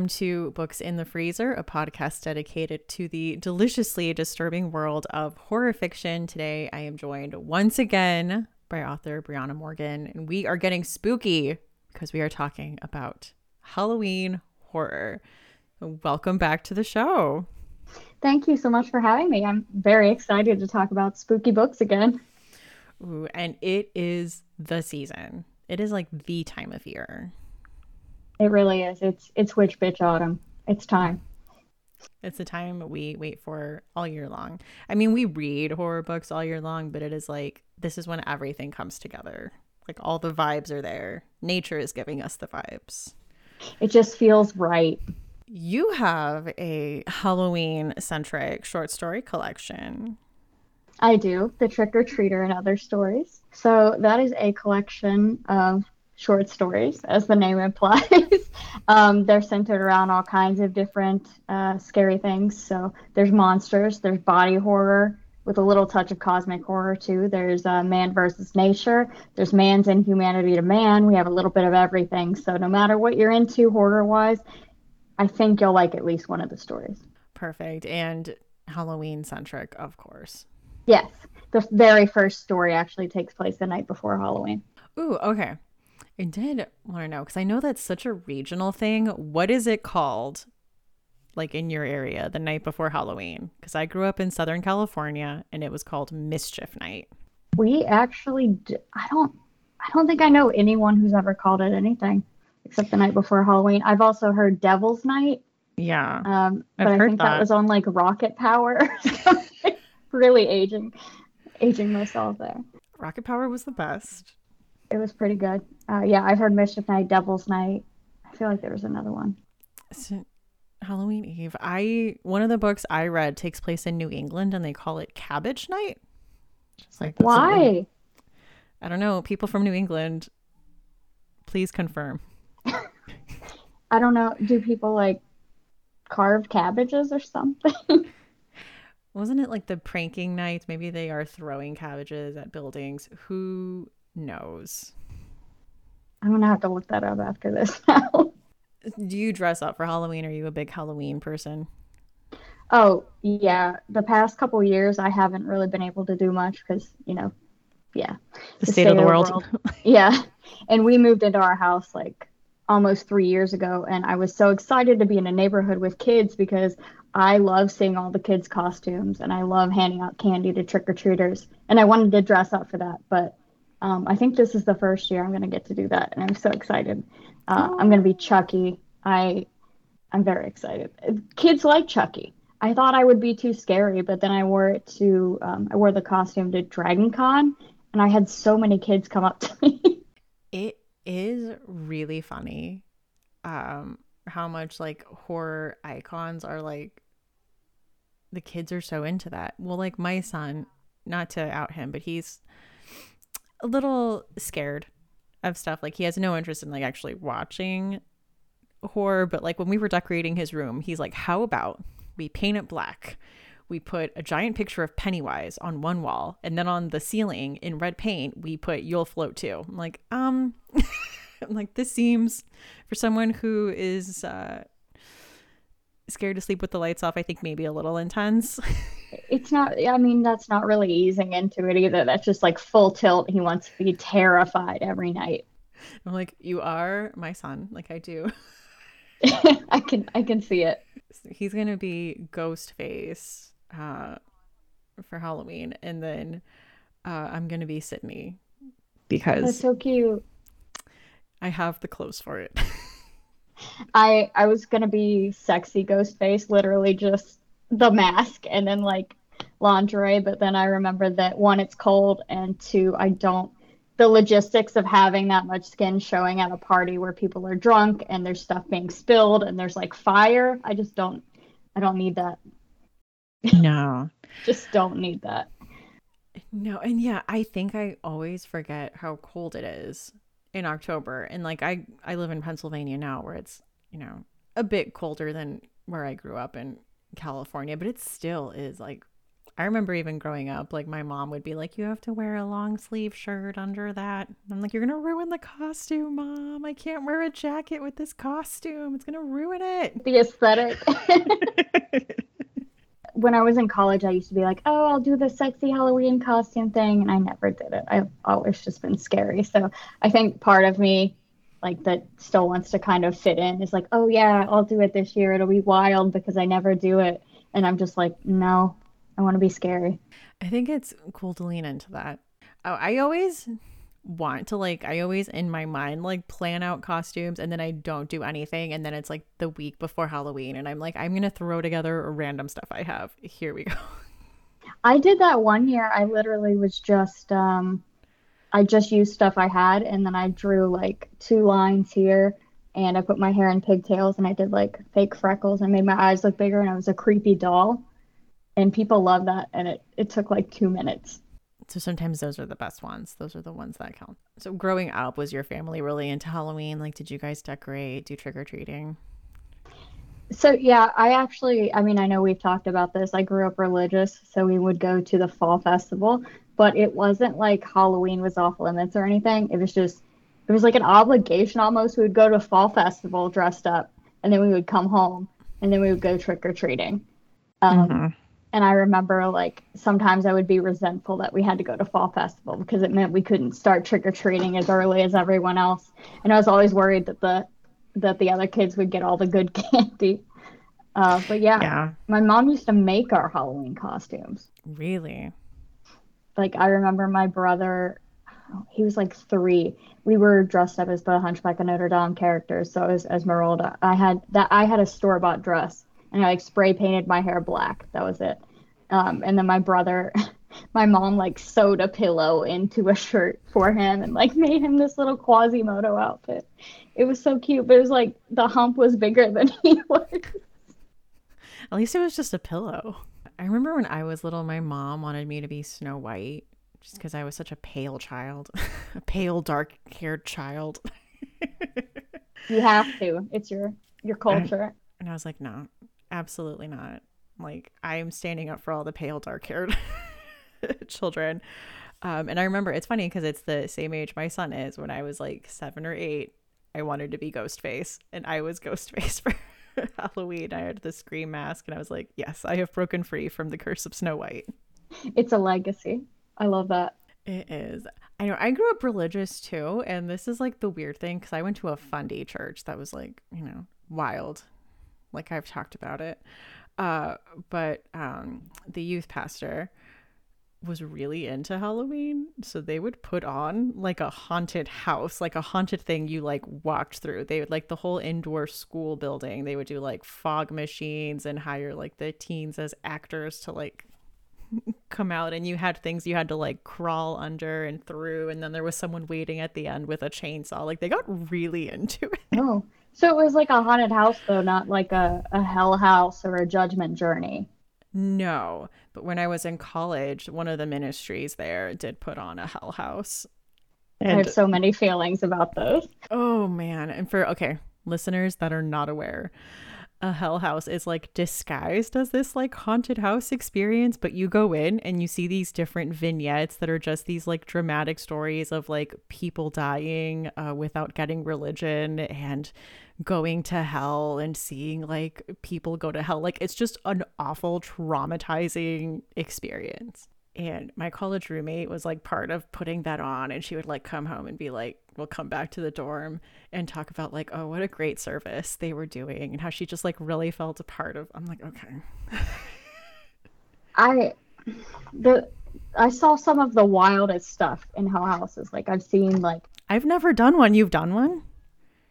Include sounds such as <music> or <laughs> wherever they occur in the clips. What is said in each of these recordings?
Welcome to Books in the Freezer, a podcast dedicated to the deliciously disturbing world of horror fiction. Today, I am joined once again by author Brianna Morgan, and we are getting spooky because we are talking about Halloween horror. Welcome back to the show. Thank you so much for having me. I'm very excited to talk about spooky books again. Ooh, and it is the season. It is like the time of year. It really is. It's it's witch bitch autumn. It's time. It's the time we wait for all year long. I mean, we read horror books all year long, but it is like this is when everything comes together. Like all the vibes are there. Nature is giving us the vibes. It just feels right. You have a Halloween centric short story collection. I do, The Trick or Treater and Other Stories. So that is a collection of short stories, as the name <laughs> implies. um, they're centered around all kinds of different uh, scary things. So there's monsters, there's body horror with a little touch of cosmic horror too. There's uh, man versus nature. There's man's inhumanity to man. We have a little bit of everything. So no matter what you're into horror wise, I think you'll like at least one of the stories. Perfect. And Halloween centric, of course. Yes. The very first story actually takes place the night before Halloween. Ooh, okay. I did want to know because I know that's such a regional thing. What is it called, like in your area, the night before Halloween? Because I grew up in Southern California and it was called Mischief Night. We actually, d- I don't, I don't think I know anyone who's ever called it anything except the night before Halloween. I've also heard Devil's Night. Yeah, um, but I've I think that. that was on like Rocket Power. <laughs> really aging, aging myself there. Rocket Power was the best it was pretty good. Uh, yeah, I've heard Mischief Night, Devil's Night. I feel like there was another one. So, Halloween Eve. I one of the books I read takes place in New England, and they call it Cabbage Night. Just like why? I don't know. People from New England, please confirm. <laughs> I don't know. Do people like carve cabbages or something? <laughs> Wasn't it like the pranking nights? Maybe they are throwing cabbages at buildings. Who knows. I'm gonna have to look that up after this <laughs> now. Do you dress up for Halloween? Are you a big Halloween person? Oh yeah, the past couple years I haven't really been able to do much because you know, yeah, the, the state, state, of the, world. world. yeah, and we moved into our house like almost three years ago, and I was so excited to be in a neighborhood with kids because I love seeing all the kids' costumes and I love handing out candy to trick or treaters, and I wanted to dress up for that, but um, I think this is the first year I'm going to get to do that, and I'm so excited. Uh, I'm going to be Chucky. I I'm very excited. Kids like Chucky. I thought I would be too scary, but then I wore it to um, I wore the costume to Dragon Con, and I had so many kids come up to <laughs> me. it is really funny um, how much like horror icons are like the kids are so into that. Well, like my son, not to out him, but he's a little scared of stuff. Like he has no interest in like actually watching horror, but like when we were decorating his room, he's like, "How about we paint it black?" We put a giant picture of Pennywise on one wall, and then on the ceiling in red paint, we put "You'll Float Too." I'm like, um, I'm <laughs> like, this seems for someone who is uh, scared to sleep with the lights off, I think maybe a little intense. <laughs> it's not, I mean, that's not really easing into it either. That's just like full tilt. He wants to be terrified every night. I'm like, you are my son. Like I do. <laughs> <laughs> I can, I can see it. He's going to be ghost face uh, for Halloween. And then uh, I'm going to be Sidney because that's so cute. I have the clothes for it. I I was gonna be sexy ghost face, literally just the mask and then like lingerie, but then I remember that one, it's cold, and two, I don't the logistics of having that much skin showing at a party where people are drunk and there's stuff being spilled and there's like fire. I just don't I don't need that. No. <laughs> just don't need that. No, and yeah, I think I always forget how cold it is in October. And like I I live in Pennsylvania now where it's, you know, a bit colder than where I grew up in California, but it still is like I remember even growing up, like my mom would be like, "You have to wear a long sleeve shirt under that." I'm like, "You're gonna ruin the costume, mom. I can't wear a jacket with this costume. It's gonna ruin it." The aesthetic. <laughs> <laughs> when I was in college, I used to be like, "Oh, I'll do the sexy Halloween costume thing," and I never did it. I've always just been scary. So I think part of me, like that, still wants to kind of fit in. Is like, "Oh yeah, I'll do it this year. It'll be wild because I never do it." And I'm just like, "No, I want to be scary." I think it's cool to lean into that. Oh, I always want to like I always in my mind like plan out costumes and then I don't do anything and then it's like the week before Halloween and I'm like I'm going to throw together random stuff I have. Here we go. <laughs> I did that one year. I literally was just um I just used stuff I had and then I drew like two lines here and I put my hair in pigtails and I did like fake freckles and made my eyes look bigger and I was a creepy doll. And people love that and it it took like 2 minutes. So sometimes those are the best ones. Those are the ones that count. So growing up, was your family really into Halloween? Like, did you guys decorate, do trick or treating? So yeah, I actually, I mean, I know we've talked about this. I grew up religious, so we would go to the fall festival, but it wasn't like Halloween was off limits or anything. It was just, it was like an obligation almost. We would go to a fall festival dressed up, and then we would come home, and then we would go trick or treating. Um, mm-hmm. And I remember like sometimes I would be resentful that we had to go to fall festival because it meant we couldn't start trick or treating as early as everyone else. And I was always worried that the that the other kids would get all the good <laughs> candy. Uh, but yeah, yeah, my mom used to make our Halloween costumes. Really? Like I remember my brother, he was like three. We were dressed up as the Hunchback of Notre Dame characters. So as Esmeralda, I had that. I had a store bought dress and I like spray painted my hair black. That was it. Um, and then my brother, <laughs> my mom like sewed a pillow into a shirt for him and like made him this little Quasimodo outfit. It was so cute, but it was like the hump was bigger than <laughs> he was. At least it was just a pillow. I remember when I was little, my mom wanted me to be Snow White just because I was such a pale child, <laughs> a pale, dark haired child. you have to. It's your your culture. And, and I was like, no, absolutely not. Like I'm standing up for all the pale, dark-haired <laughs> children. Um, and I remember it's funny because it's the same age my son is. When I was like seven or eight, I wanted to be Ghostface, and I was <laughs> Ghostface for <laughs> Halloween. I had the scream mask, and I was like, "Yes, I have broken free from the curse of Snow White." It's a legacy. I love that. It is. I know. I grew up religious too, and this is like the weird thing because I went to a fundy church that was like, you know, wild like I've talked about it. Uh, but um, the youth pastor was really into Halloween. So they would put on like a haunted house, like a haunted thing you like walked through. They would like the whole indoor school building. They would do like fog machines and hire like the teens as actors to like <laughs> come out and you had things you had to like crawl under and through and then there was someone waiting at the end with a chainsaw. Like they got really into it. Oh. So it was like a haunted house, though, not like a, a hell house or a judgment journey. No, but when I was in college, one of the ministries there did put on a hell house. And, I have so many feelings about those. Oh man. And for okay, listeners that are not aware, a hell house is like disguised as this like haunted house experience but you go in and you see these different vignettes that are just these like dramatic stories of like people dying uh, without getting religion and going to hell and seeing like people go to hell. Like it's just an awful traumatizing experience. And my college roommate was like part of putting that on and she would like come home and be like we'll come back to the dorm and talk about like oh what a great service they were doing and how she just like really felt a part of i'm like okay i the i saw some of the wildest stuff in hell houses like i've seen like i've never done one you've done one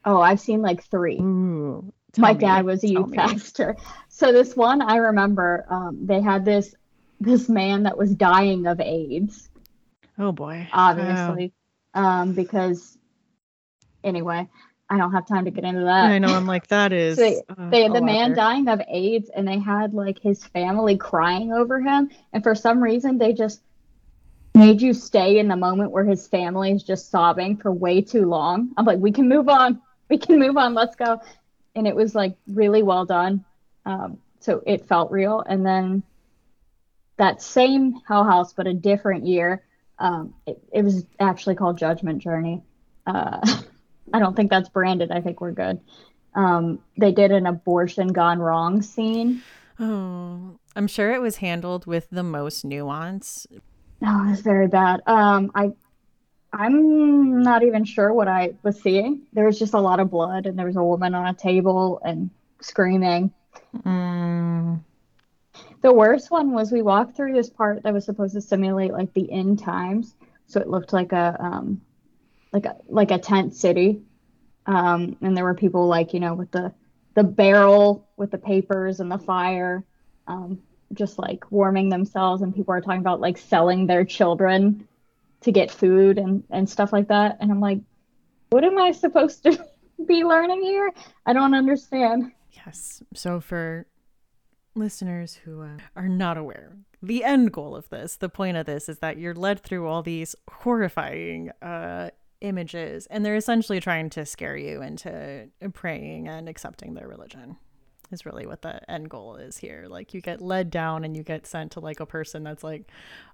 oh i've seen like three Ooh, my me. dad was a youth pastor so this one i remember um, they had this this man that was dying of AIDS. Oh boy. Obviously. Oh. Um, because anyway, I don't have time to get into that. I know. I'm like, that <laughs> is. so they, uh, the man dying of AIDS, and they had like his family crying over him, and for some reason they just made you stay in the moment where his family is just sobbing for way too long. I'm like, we can move on. We can move on. Let's go. And it was like really well done. Um, so it felt real. And then that same Hell House, but a different year. Um, it, it was actually called Judgment Journey. Uh, <laughs> I don't think that's branded. I think we're good. Um, they did an abortion gone wrong scene. Oh, I'm sure it was handled with the most nuance. No, it was very bad. Um, I, I'm not even sure what I was seeing. There was just a lot of blood, and there was a woman on a table and screaming. Mm, The worst one was we walked through this part that was supposed to simulate like the end times, so it looked like a um, like a like a tent city, um, and there were people like you know with the the barrel with the papers and the fire, um, just like warming themselves, and people are talking about like selling their children to get food and and stuff like that, and I'm like, what am I supposed to <laughs> be learning here? I don't understand. yes. So for listeners who uh, are not aware, the end goal of this, the point of this, is that you're led through all these horrifying uh, images, and they're essentially trying to scare you into praying and accepting their religion. Is really what the end goal is here. Like you get led down and you get sent to like a person that's like,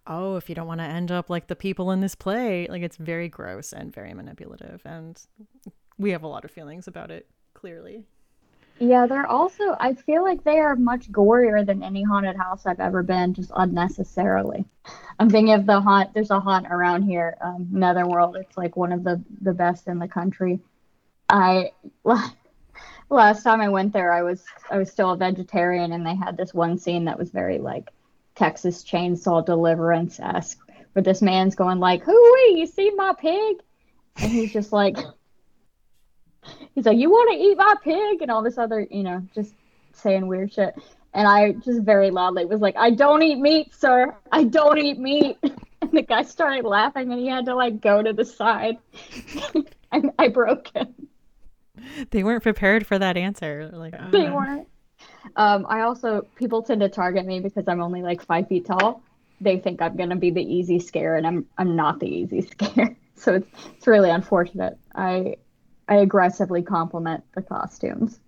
oh, if you don't want to end up like the people in this play, like it's very gross and very manipulative, and we have a lot of feelings about it. Clearly, Yeah, they're also, I feel like they are much gorier than any haunted house I've ever been, just unnecessarily. I'm thinking of the haunt, there's a haunt around here, um, Netherworld. It's like one of the, the best in the country. I, <laughs> last time I went there, I was, I was still a vegetarian and they had this one scene that was very like Texas Chainsaw Deliverance-esque, where this man's going like, hooey, you see my pig? And he's just like, he's like, "You want to eat my pig?" and all this other, you know, just saying weird shit. And I just very loudly was like, "I don't eat meat, sir. I don't eat meat." <laughs> And the guy started laughing, and he had to like go to the side. <laughs> and I broke him. they weren't prepared for that answer. Like They "Ah." weren't. Um, I also people tend to target me because I'm only like five feet tall. They think I'm gonna be the easy scare, and I'm I'm not the easy <laughs> scare. So it's it's really unfortunate. I I aggressively compliment the costumes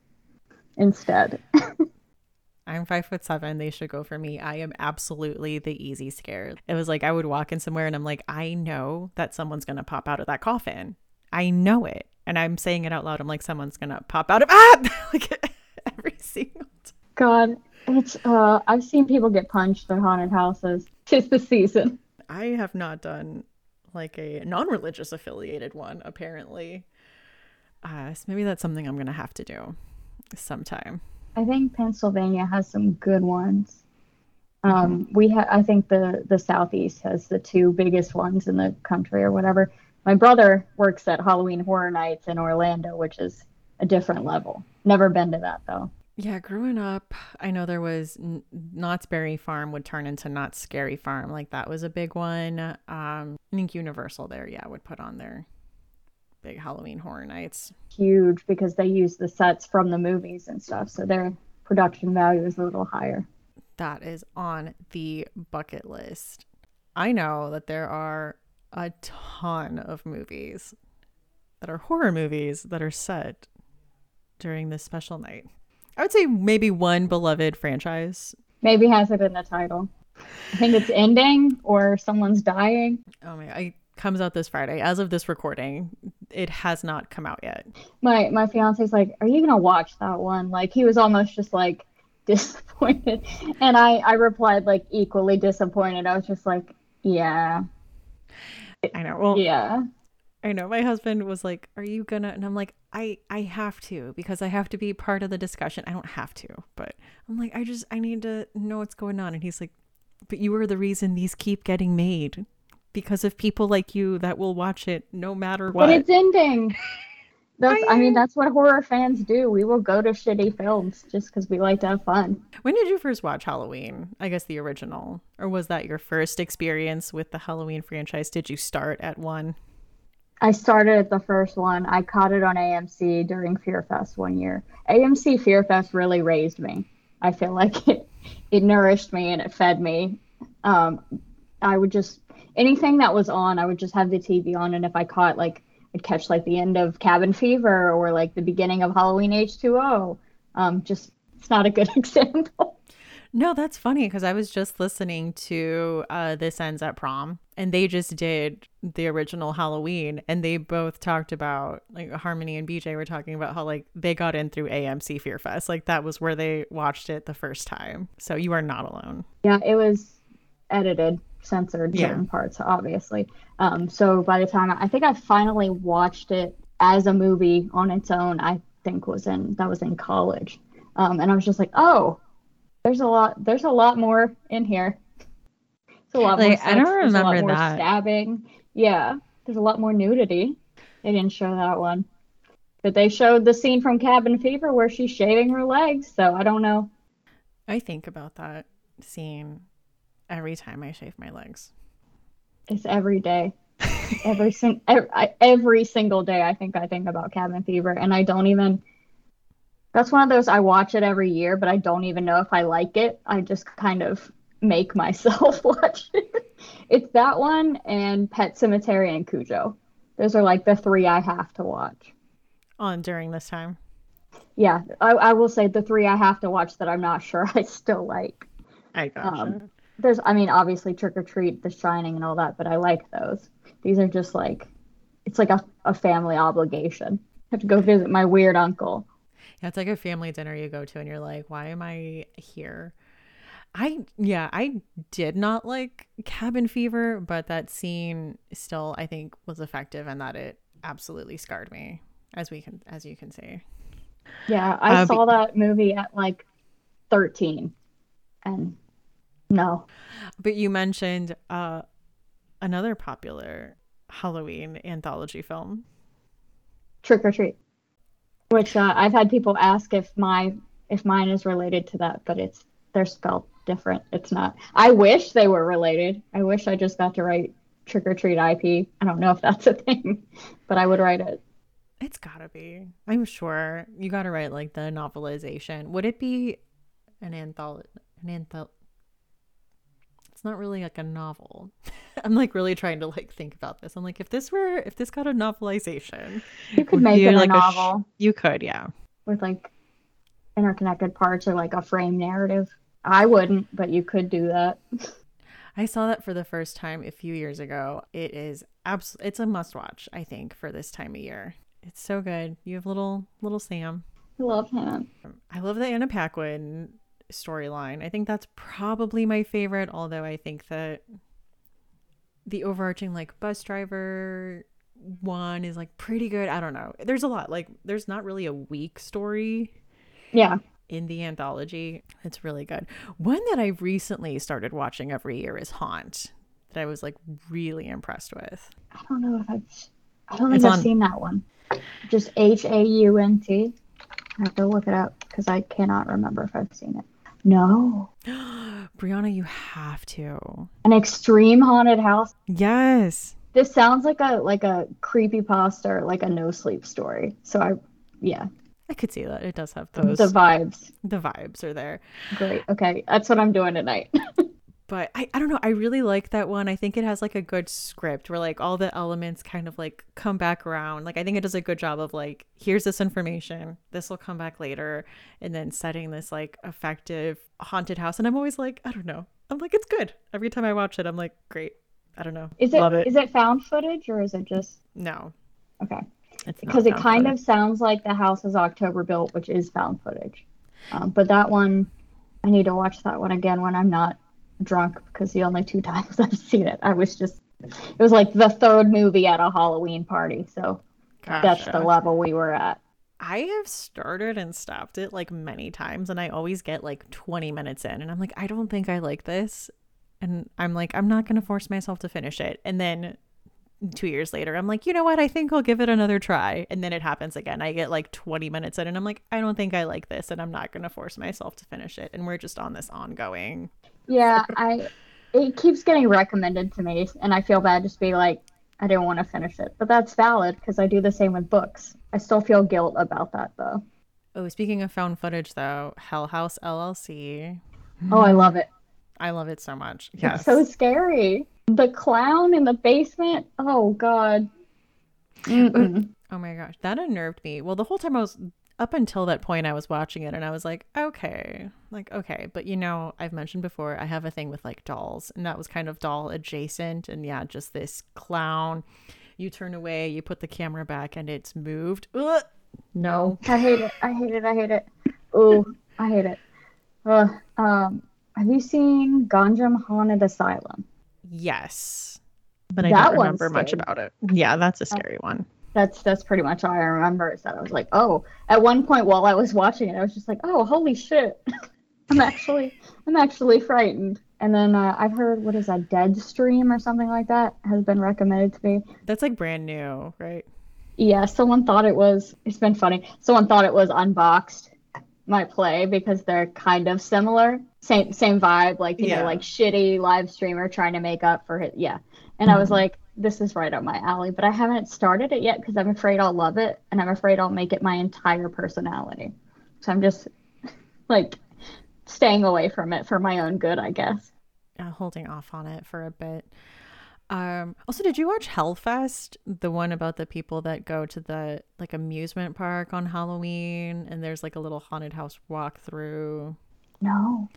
instead. <laughs> I'm five foot seven. They should go for me. I am absolutely the easy scare. It was like I would walk in somewhere and I'm like, I know that someone's gonna pop out of that coffin. I know it, and I'm saying it out loud. I'm like, someone's gonna pop out of <laughs> ah, like every single. Time. God, it's uh I've seen people get punched at haunted houses. Tis the season. I have not done like a non-religious affiliated one. Apparently, uh, so maybe that's something I'm gonna have to do sometime. I think Pennsylvania has some good ones. Um, we ha- I think the the southeast has the two biggest ones in the country or whatever. My brother works at Halloween Horror Nights in Orlando, which is a different level. Never been to that though. Yeah, growing up, I know there was Knott's Berry Farm would turn into Knott's Scary Farm. Like that was a big one. Um, I think Universal there, yeah, would put on their big Halloween Horror Nights. Huge because they use the sets from the movies and stuff, so their production value is a little higher. That is on the bucket list. I know that there are a ton of movies that are horror movies that are set during this special night. I would say maybe one beloved franchise. Maybe has it in the title. I think it's ending or someone's dying. Oh my, it comes out this Friday. As of this recording, it has not come out yet. My my fiance's like, "Are you gonna watch that one?" Like he was almost just like <laughs> disappointed, and I I replied like equally disappointed. I was just like, "Yeah, I know. Well, yeah." I know. My husband was like, "Are you gonna?" And I'm like, "I I have to because I have to be part of the discussion. I don't have to, but I'm like, I just I need to know what's going on." And he's like, "But you are the reason these keep getting made because of people like you that will watch it no matter what." But it's ending. <laughs> That's I mean that's what horror fans do. We will go to shitty films just because we like to have fun. when did you first watch Halloween? I guess the original, or was that your first experience with the Halloween franchise? Did you start at one? I started at the first one. I caught it on AMC during Fear Fest one year. AMC Fear Fest really raised me. I feel like <laughs> it, it nourished me and it fed me. Um, I would just anything that was on, I would just have the TV on, and if I caught like I'd catch like the end of Cabin Fever or like the beginning of Halloween H2O. Um, just it's not a good <laughs> example. No, that's funny because I was just listening to uh, This Ends at Prom, and they just did the original Halloween, and they both talked about like Harmony and BJ were talking about how like they got in through AMC Fear Fest, like that was where they watched it the first time. So you are not alone. Yeah, it was edited, censored Yeah. certain parts, obviously. Um, so by the time I think I finally watched it as a movie on its own, I think was in that was in college, um, and I was just like, oh, there's a lot, there's a lot more in here. It's a lot more. Like, I don't sex, there's a lot remember more that. stabbing. Yeah, there's a lot more nudity. They didn't show that one, but they showed the scene from Cabin Fever where she's shaving her legs. So I don't know. I think about that scene every time I shave my legs. It's every day. every sing <laughs> every, every single day I think I think about Cabin Fever and I don't even that's one of those I watch it every year but I don't even know if I like it. I just kind of make myself <laughs> watch it. It's that one and Pet Sematary and Cujo. Those are like the three I have to watch. On during this time. Yeah, I, I will say the three I have to watch that I'm not sure <laughs> I still like. I gotcha. Um, There's, I mean, obviously Trick or Treat, The Shining, and all that, but I like those. These are just like, it's like a, a family obligation. I have to go visit my weird uncle. Yeah, it's like a family dinner you go to and you're like, why am I here? I yeah, I did not like Cabin Fever, but that scene still I think was effective and that it absolutely scarred me, as we can as you can see. Yeah, I Uh, saw that movie at like 13, and no, But you mentioned uh another popular Halloween anthology film. Trick or Treat, which uh, I've had people ask if my if mine is related to that, but it's they're spelled different. It's not. I wish they were related. I wish I just got to write Trick or Treat IP. I don't know if that's a thing, <laughs> but I would write it. It's gotta be. I'm sure you gotta write like the novelization. Would it be an anthology? An anthol. It's not really like a novel. <laughs> I'm like really trying to like think about this. I'm like, if this were, if this got a novelization, You could make it a like sh- novel you could, yeah. with like interconnected parts or like a frame narrative. I wouldn't, but you could do that. I saw that for the first time a few years ago. It is abs. It's a must watch. I think for this time of year. It's so good. You have little little Sam. I love him. I love the Anna Paquin storyline. I think that's probably my favorite, although I think that the overarching like bus driver one is like pretty good. I don't know. There's a lot. Like there's not really a weak story Yeah. in the anthology. It's really good. One that I recently started watching every year is Haunt that I was like really impressed with. I don't know if I've. I don't think It's I've on- seen that one. Just H A U N T. I have to look it up because I cannot remember if I've seen it. No. <gasps> Brianna, you have to. An extreme haunted house. Yes. This sounds like a like a creepy pasta like a no sleep story. So I, yeah, I could see that. It does have those the vibes. the vibes are there. Great. Okay, that's what I'm doing tonight. <laughs> but I, I don't know i really like that one. I think it has like a good script where like all the elements kind of like come back around. Like i think it does a good job of like here's this information this will come back later and then setting this like effective haunted house. And i'm always like i don't know. I'm like it's good. Every time i watch it i'm like great. I don't know. Is it love it. is it found footage or is it just no. Okay? because it kind of sounds like the Houses October Built, which is found footage. Um, but that one, I need to watch that one again when I'm not drunk because the only two <laughs> times I've seen it, I was just, it was like the third movie at a Halloween party. So that's the level we were at. I have started and stopped it like many times, and I always get like 20 minutes in, and I'm like, I don't think I like this. And I'm like, I'm not going to force myself to finish it. And then two years later, I'm like, you know what? I think I'll give it another try. And then it happens again. I get like 20 minutes in, and I'm like, I don't think I like this, and I'm not going to force myself to finish it. And we're just on this ongoing. Yeah, I, it keeps getting recommended to me, and I feel bad just being like, I didn't want to finish it. But that's valid because I do the same with books. I still feel guilt about that though. Oh, speaking of found footage, though, Hell House LLC. Oh, I love it. I love it so much. It's Yes. so scary. The clown in the basement. Oh God. Mm-mm. Oh my gosh, that unnerved me. Well, the whole time I was up until that point, I was watching it and I was like, okay, like, okay. But you know, I've mentioned before, I have a thing with like dolls, and that was kind of doll adjacent. And yeah, just this clown. You turn away, you put the camera back, and it's moved. Ugh, no. I hate it. I hate it. I hate it. Oh, I hate it. Uh, um, have you seen Gonjiam Haunted Asylum? Yes. But I That don't one's remember much about it. Yeah, that's a scary one. That's that's pretty much all I remember. Is that I was like, oh, at one point while I was watching it, I was just like, oh, holy shit, <laughs> I'm actually I'm actually frightened. And then uh, I've heard what is that Dead Stream or something like that has been recommended to me. That's like brand new, right? Yeah, someone thought it was. It's been funny. Someone thought it was unboxed. My play because they're kind of similar. Same same vibe, like you Yeah. know, like shitty live streamer trying to make up for it. Yeah, and I was like, this is right up my alley. But I haven't started it yet because I'm afraid I'll love it, and I'm afraid I'll make it my entire personality. So I'm just <laughs> like staying away from it for my own good, I guess. uh, holding off on it for a bit. Um, also, did you watch Hellfest, the one about the people that go to the like amusement park on Halloween, and there's like a little haunted house walkthrough? No,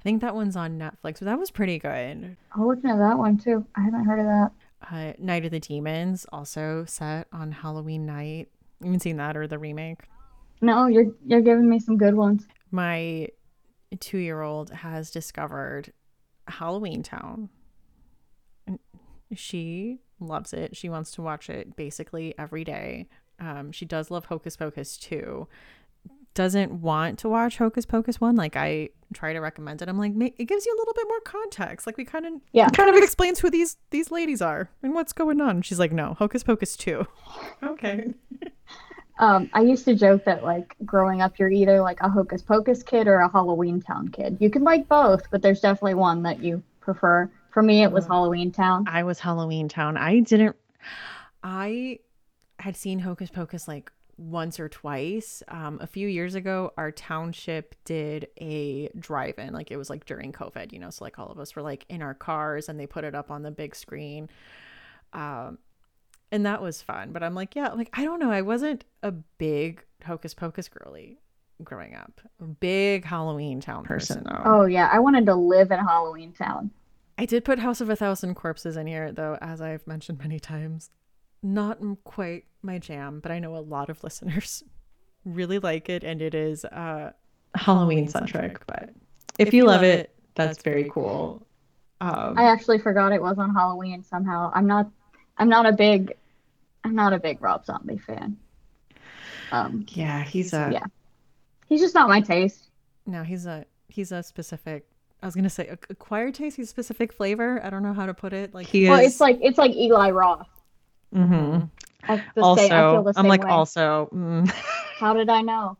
I think that one's on Netflix. But that was pretty good. I'll looking at that one too. I haven't heard of that. Uh, Night of the Demons, also set on Halloween night. You haven't seen that or the remake? No, you're you're giving me some good ones. My two year old has discovered Halloween Town. And she loves it. She wants to watch it basically every day. Um, she does love Hocus Pocus too. Doesn't want to watch Hocus Pocus one. Like I try to recommend it. I'm like, it gives you a little bit more context. Like we kind of, Yeah. kind of explains who these these ladies are and what's going on. She's like, no, Hocus Pocus two. <laughs> okay. <laughs> Um, I used to joke that like growing up, you're either like a Hocus Pocus kid or a Halloween Town kid. You can like both, but there's definitely one that you prefer. For me, it was Halloween Town. I was Halloween Town. I didn't. I had seen Hocus Pocus like once or twice. Um, a few years ago, our township did a drive-in. Like it was like during COVID, you know. So like all of us were like in our cars, and they put it up on the big screen. Um, and that was fun. But I'm like, yeah, like I don't know. I wasn't a big Hocus Pocus girly growing up. Big Halloween Town person though. Oh yeah, I wanted to live in Halloween Town. I did put House of a Thousand Corpses in here, though, as I've mentioned many times. Not quite my jam, but I know a lot of <laughs> listeners really like it, and it is uh, Halloween centric. But if, you love it, that's, very cool. Um, I actually forgot it was on Halloween somehow. I'm not. I'm not a big. I'm not a big Rob Zombie fan. Um, yeah, he's a Yeah. he's just not my taste. no, he's a he's a specific. I was gonna say acquired taste. He's a specific flavor. I don't know how to put it. Like he Well, is. it's like it's like Eli Roth. Mhm. I, also, same, I am like way. also. mm. <laughs> How did I know?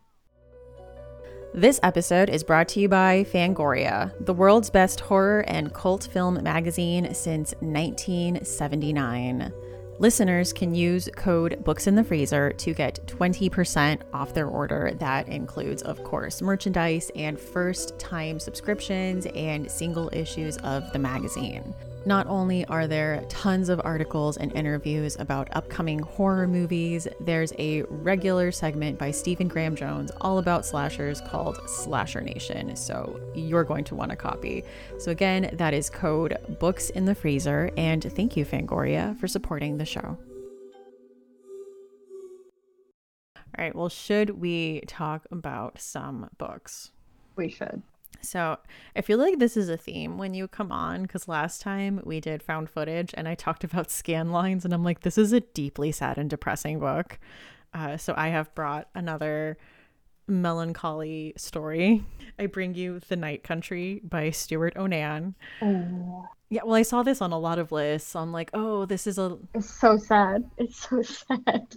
This episode is brought to you by Fangoria, the world's best horror and cult film magazine since 1979. Listeners can use code Books in the Freezer to get 20% off their order. That includes, of course, merchandise and first time subscriptions and single issues of the magazine. Not only are there tons of articles and interviews about upcoming horror movies, there's a regular segment by Stephen Graham Jones all about slashers called Slasher Nation. So you're going to want a copy. So again, that is code Books in the Freezer. And thank you, Fangoria, for supporting the show. All right, well, should we talk about some books? We should. So I feel like this is a theme when you come on because last time we did found footage and I talked about scan lines and I'm like, this is a deeply sad and depressing book. Uh, so I have brought another melancholy story. I bring you The Night Country by Stewart O'Nan. Oh, Yeah, well, I saw this on a lot of lists. I'm like, oh, this is a it's so sad. It's so <laughs> sad.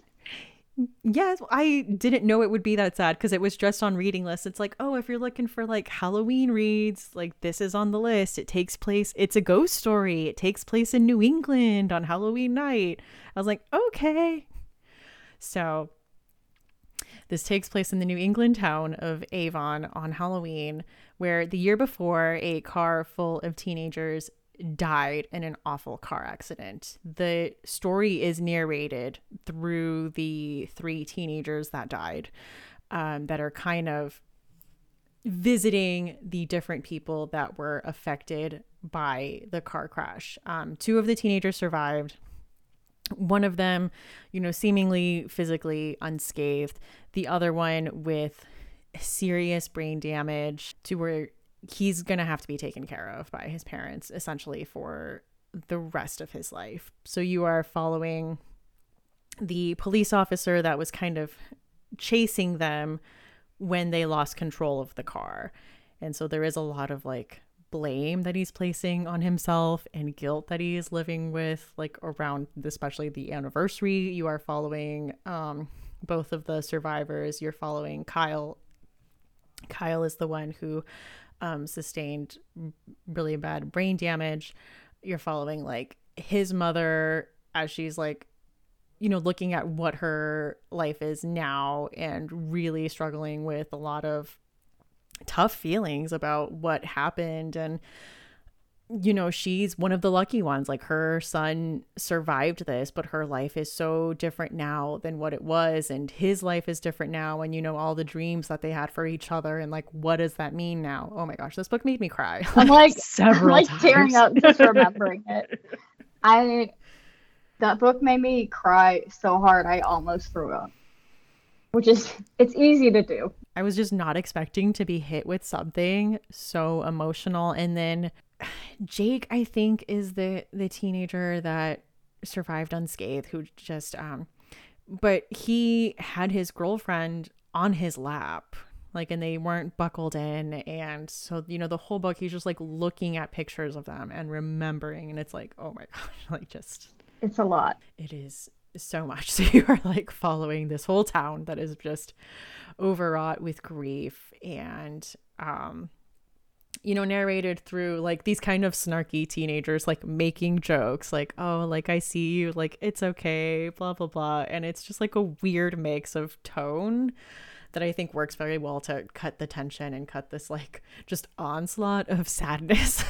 Yes, I didn't know it would be that sad because it was just on reading lists. It's like, oh, if you're looking for like Halloween reads, like this is on the list. It takes place, it's a ghost story. It takes place in New England on Halloween night. I was like, okay. So this takes place in the New England town of Avon on Halloween, where the year before, a car full of teenagers died in an awful car accident. The story is narrated through the three teenagers that died. um, that are kind of visiting the different people that were affected by the car crash. Um, two of the teenagers survived. One of them, you know, seemingly physically unscathed. The other one with serious brain damage to where he's going to have to be taken care of by his parents essentially for the rest of his life. So you are following the police officer that was kind of chasing them when they lost control of the car. And so there is a lot of like blame that he's placing on himself and guilt that he is living with like around especially the anniversary you are following um both of the survivors you're following Kyle Kyle is the one who um sustained really bad brain damage. You're following like his mother as she's like you know, looking at what her life is now and really struggling with a lot of tough feelings about what happened and you know she's one of the lucky ones like her son survived this but her life is so different now than what it was and his life is different now and you know all the dreams that they had for each other and like what does that mean now oh my gosh this book made me cry <laughs> i'm like several I'm like times. tearing up just remembering <laughs> it i that book made me cry so hard I almost threw up. Which is it's easy to do. I was just not expecting to be hit with something so emotional and then Jake I think is the the teenager that survived unscathed who just um but he had his girlfriend on his lap like and they weren't buckled in and so you know the whole book he's just like looking at pictures of them and remembering and it's like oh my <laughs> gosh like just it's a lot. It is so much. <laughs> So you are like following this whole town that is just overwrought with grief and um you know narrated through like these kind of snarky teenagers like making jokes like oh like I see you like it's okay blah blah blah. And it's just like a weird mix of tone that I think works very well to cut the tension and cut this like just onslaught of <laughs> sadness.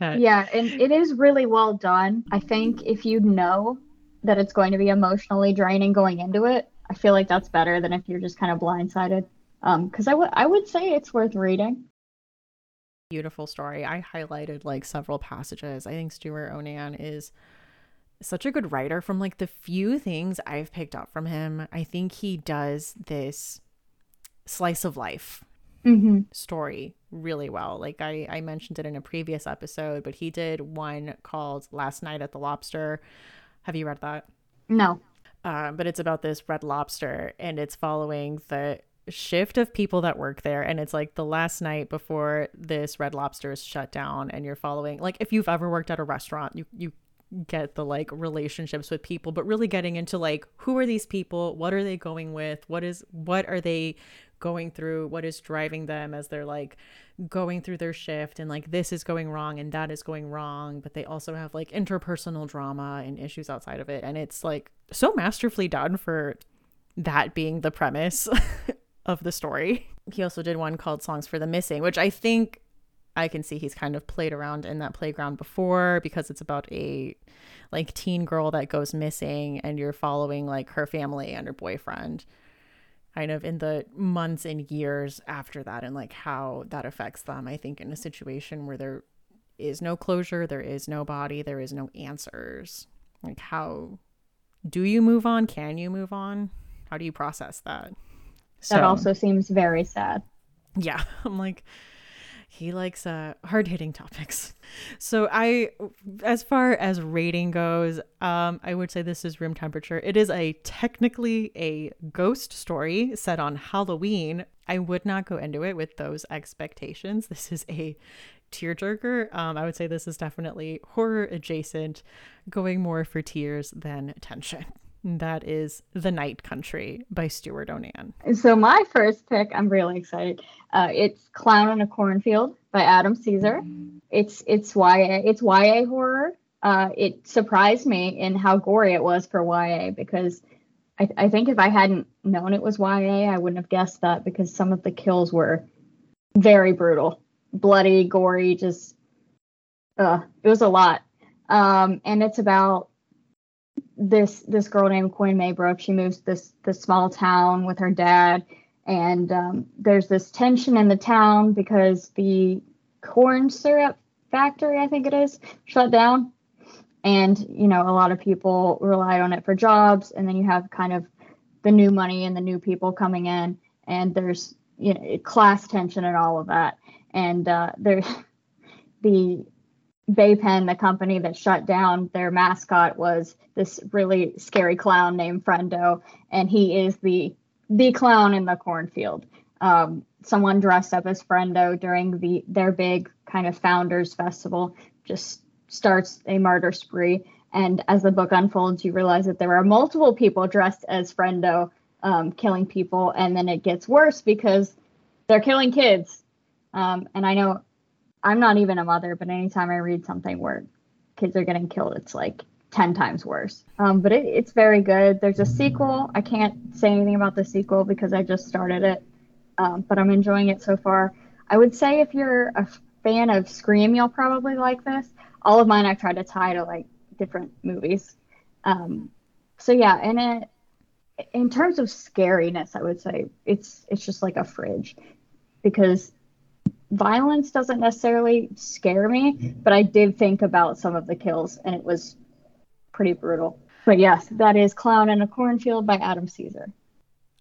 That yeah and it is really well done. I think if you know that it's going to be emotionally draining going into it i feel like that's better than if you're just kind of blindsided. Um because i would i would say it's worth reading beautiful story i highlighted like several passages i think Stewart O'Nan is such a good writer from like the few things i've picked up from him i think he does this slice of life mm-hmm. story really well. Like I, I mentioned it in a previous episode, but he did one called Last Night at the Lobster. Have you read that? No. Um, but it's about this red lobster and it's following the shift of people that work there and it's like the last night before this red lobster is shut down and you're following like if you've ever worked at a restaurant you you get the like relationships with people but really getting into like who are these people? What are they going with? What is what are they going through? What is driving them as they're like going through their shift and like this is going wrong and that is going wrong but they also have like interpersonal drama and issues outside of it. And it's like so masterfully done for that being the premise <laughs> of the story <laughs> he also did one called songs for the missing which i think i can see he's kind of played around in that playground before because it's about a like teen girl that goes missing and you're following like her family and her boyfriend kind of in the months and years after that and like how that affects them. I think in a situation where there is no closure, there is no body, there is no answers. Like how do you move on? Can you move on? How do you process that? That also seems very sad. Yeah. <laughs> I'm like he likes uh, hard hitting topics. <laughs> So I, as far as rating goes, um, I would say this is room temperature. It is a technically a ghost story set on Halloween. I would not go into it with those expectations. This is a tearjerker. Um, I would say this is definitely horror adjacent, going more for tears than tension. That is The Night Country by Stewart O'Nan. So my first pick, I'm really excited. Uh, it's Clown in a Cornfield by Adam Cesare. It's it's YA it's YA horror. Uh, it surprised me in how gory it was for YA because I, I think if I hadn't known it was YA, I wouldn't have guessed that because some of the kills were very brutal, bloody, gory, just uh, it was a lot. Um, and it's about this this girl named Quinn Maybrook. She moves this this small town with her dad, And um, there's this tension in the town because the corn syrup factory, I think it is, shut down. And, you know, a lot of people rely on it for jobs. And then you have kind of the new money and the new people coming in. And there's, you know, class tension and all of that. And uh, there's <laughs> the Baypen, the company that shut down, their mascot was this really scary clown named Frendo, and he is the the clown in the cornfield. Um, someone dressed up as Frendo during the their big kind of founders festival just starts a murder spree. And as the book unfolds, you realize that there are multiple people dressed as Frendo um, killing people, and then it gets worse because they're killing kids. Um, and I know I'm not even a mother, but anytime I read something where kids are getting killed, it's like 10 times worse. Um, but it, it's very good. There's a sequel. I can't say anything about the sequel because I just started it, um, but I'm enjoying it so far. I would say if you're a fan of Scream, you'll probably like this. All of mine I've tried to tie to like different movies. Um, so yeah, and it, in terms of scariness, I would say it's it's just like a fridge because violence doesn't necessarily scare me, but I did think about some of the kills and it was pretty brutal. But yes, that is Clown in a Cornfield by Adam Cesare.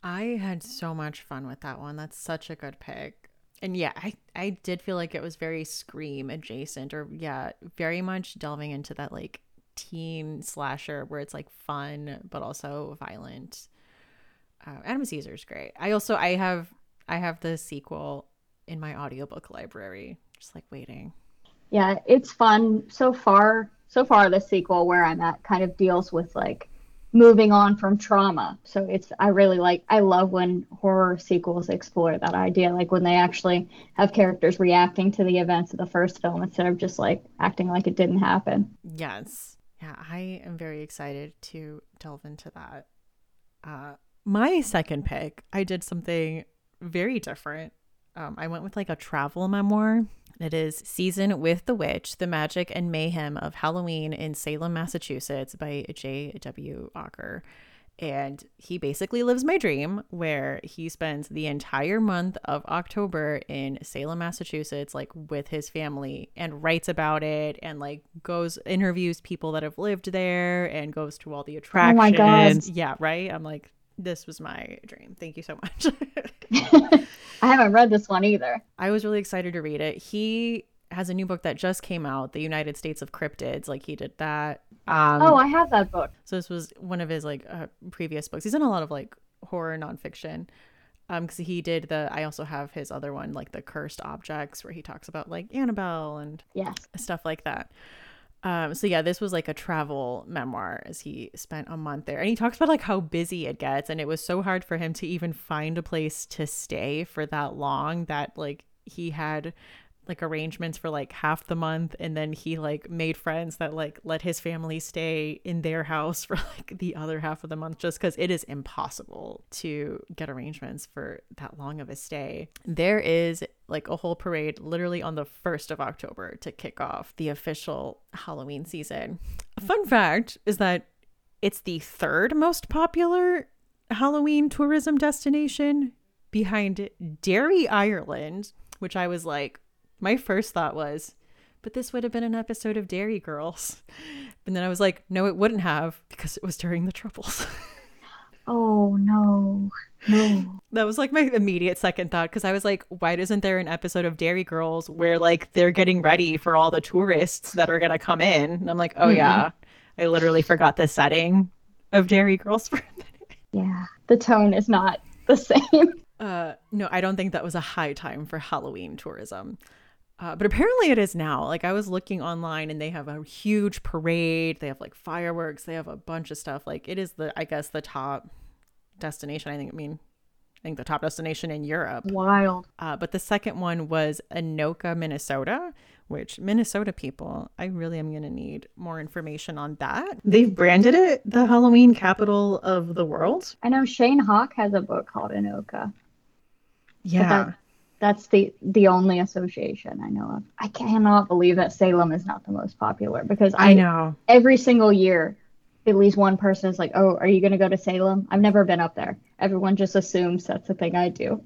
I had so much fun with that one. That's such a good pick. And yeah, I, I did feel like it was very scream adjacent or yeah, very much delving into that like teen slasher where it's like fun but also violent. Uh, Adam Cesare's great. I also I have I have the sequel in my audiobook library, just like waiting. Yeah, it's fun so far. So far, the sequel where I'm at kind of deals with like moving on from trauma. So it's I really like I love when horror sequels explore that idea, like when they actually have characters reacting to the events of the first film instead of just like acting like it didn't happen. Yes. Yeah, I am very excited to delve into that. Uh my second pick, I did something very different um, I went with like a travel memoir. It is Season with the Witch, The Magic and Mayhem of Halloween in Salem, Massachusetts by J.W. Ocker. And he basically lives my dream where he spends the entire month of October in Salem, Massachusetts, like with his family and writes about it and like goes, interviews people that have lived there and goes to all the attractions. Oh my God. Yeah, right? I'm like, this was my dream. Thank you so much. <laughs> I haven't read this one either. <laughs> I was really excited to read it. He has a new book that just came out, The United States of Cryptids. Like he did that. Um, oh, I have that book. So this was one of his like uh, previous books. He's done a lot of like horror nonfiction. Um, because he did the. I also have his other one, like the Cursed Objects, where he talks about like Annabelle and yes. stuff like that. Um, so yeah, this was like a travel memoir as he spent a month there. And he talks about like how busy it gets and it was so hard for him to even find a place to stay for that long that like he had like arrangements for like half the month and then he like made friends that like let his family stay in their house <laughs> for like the other half of the month just cuz it is impossible to get arrangements for that long of a stay. There is like a whole parade literally on the 1st of October to kick off the official Halloween season. A fun fact is that it's the third most popular Halloween tourism destination behind Derry, Ireland, which I was like, my first thought was, but this would have been an episode of Derry Girls. <laughs> And then I was like, no, it wouldn't have because it was during the Troubles. <laughs> oh, no. No. That was like my immediate second thought because I was like, why isn't there an episode of Derry Girls where like they're getting ready for all the tourists that are going to come in? And I'm like, oh, mm-hmm. yeah. I literally forgot the setting of Derry Girls for a minute. Yeah. The tone is not the same. <laughs> Uh, no, I don't think that was a high time for Halloween tourism. Uh, but apparently it is now. Like I was looking online and they have a huge parade. They have like fireworks. They have a bunch of stuff. Like it is the, I guess, the top destination. I think, I mean, I think the top destination in Europe. Wild. Uh, but the second one was Anoka, Minnesota, which Minnesota people, I really am going to need more information on that. They've branded it the Halloween capital of the world. I know Shane Hawk has a book called Anoka. Yeah. That's the the only association I know of. I cannot believe that Salem is not the most popular because I, I know every single year at least one person is like, "Oh, are you going to go to Salem?" I've never been up there. Everyone just assumes that's the thing I do.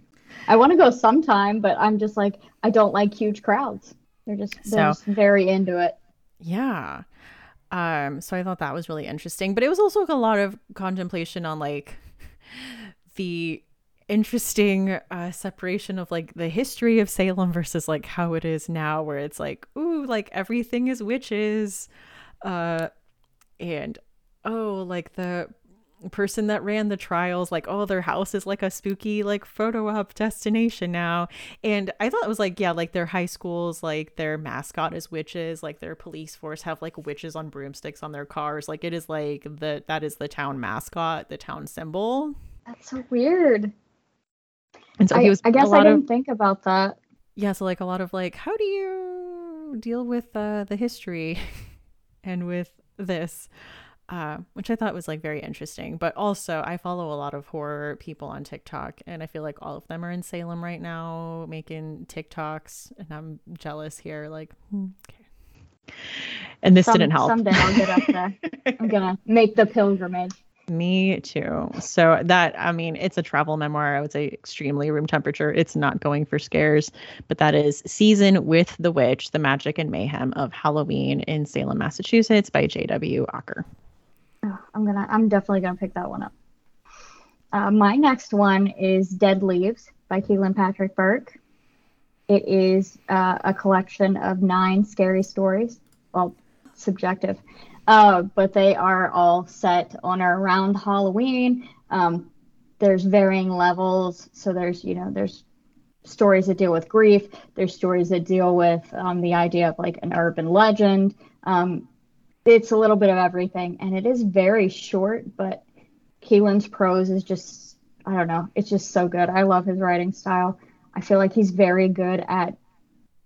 I want to go sometime, but I'm just like I don't like huge crowds. They're just they're so, just very into it. Yeah. Um so I thought that was really interesting, but it was also like a lot of contemplation on like <laughs> the interesting uh, separation of like the history of Salem versus like how it is now, where it's like, ooh, like everything is witches, uh, and oh, like the person that ran the trials like oh their house is like a spooky like photo op destination now. And i thought it was like yeah like their high schools like their mascot is witches like their police force have like witches on broomsticks on their cars. Like it is like the that is the town mascot the town symbol. That's so weird. And so I, he was i guess i didn't of, think about that. Yeah so like a lot of like how do you deal with uh the history <laughs> and with this uh, which I thought was like very interesting. But also, I follow a lot of horror people on TikTok, and I feel like all of them are in Salem right now making TikToks, and I'm jealous here. Like, hmm, okay. And this Some, didn't help. Someday I'll get up there. I'm gonna make the pilgrimage. <laughs> Me too. So that I mean, it's a travel memoir. I would say extremely room temperature. It's not going for scares, but that is Season with the Witch: The Magic and Mayhem of Halloween in Salem, Massachusetts by J.W. Ocker. I'm gonna. I'm definitely gonna pick that one up. Uh, my next one is Dead Leaves by Kealan Patrick Burke. It is uh, a collection of nine scary stories. Well, subjective, uh, but they are all set on or around Halloween. Um, there's varying levels. So there's, you know, there's stories that deal with grief. There's stories that deal with um, the idea of like an urban legend. Um, it's a little bit of everything, and it is very short, but Kealan's prose is just I don't know, it's just so good. I love his writing style. I feel like he's very good at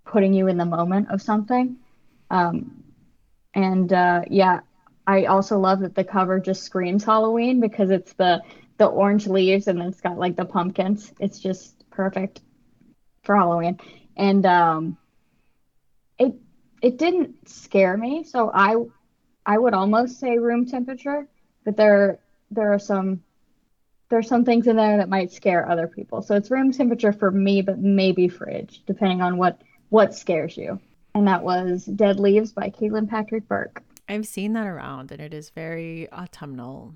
putting you in the moment of something. Um, and uh, yeah, I also love that the cover just screams Halloween because it's the the orange leaves and then it's got like the pumpkins. It's just perfect for Halloween. And um, it it didn't scare me, so I I would almost say room temperature, but there there are some there's some things in there that might scare other people. So it's room temperature for me, but maybe fridge, depending on what what scares you. And that was Dead Leaves by Kealan Patrick Burke. I've seen that around, and it is very autumnal.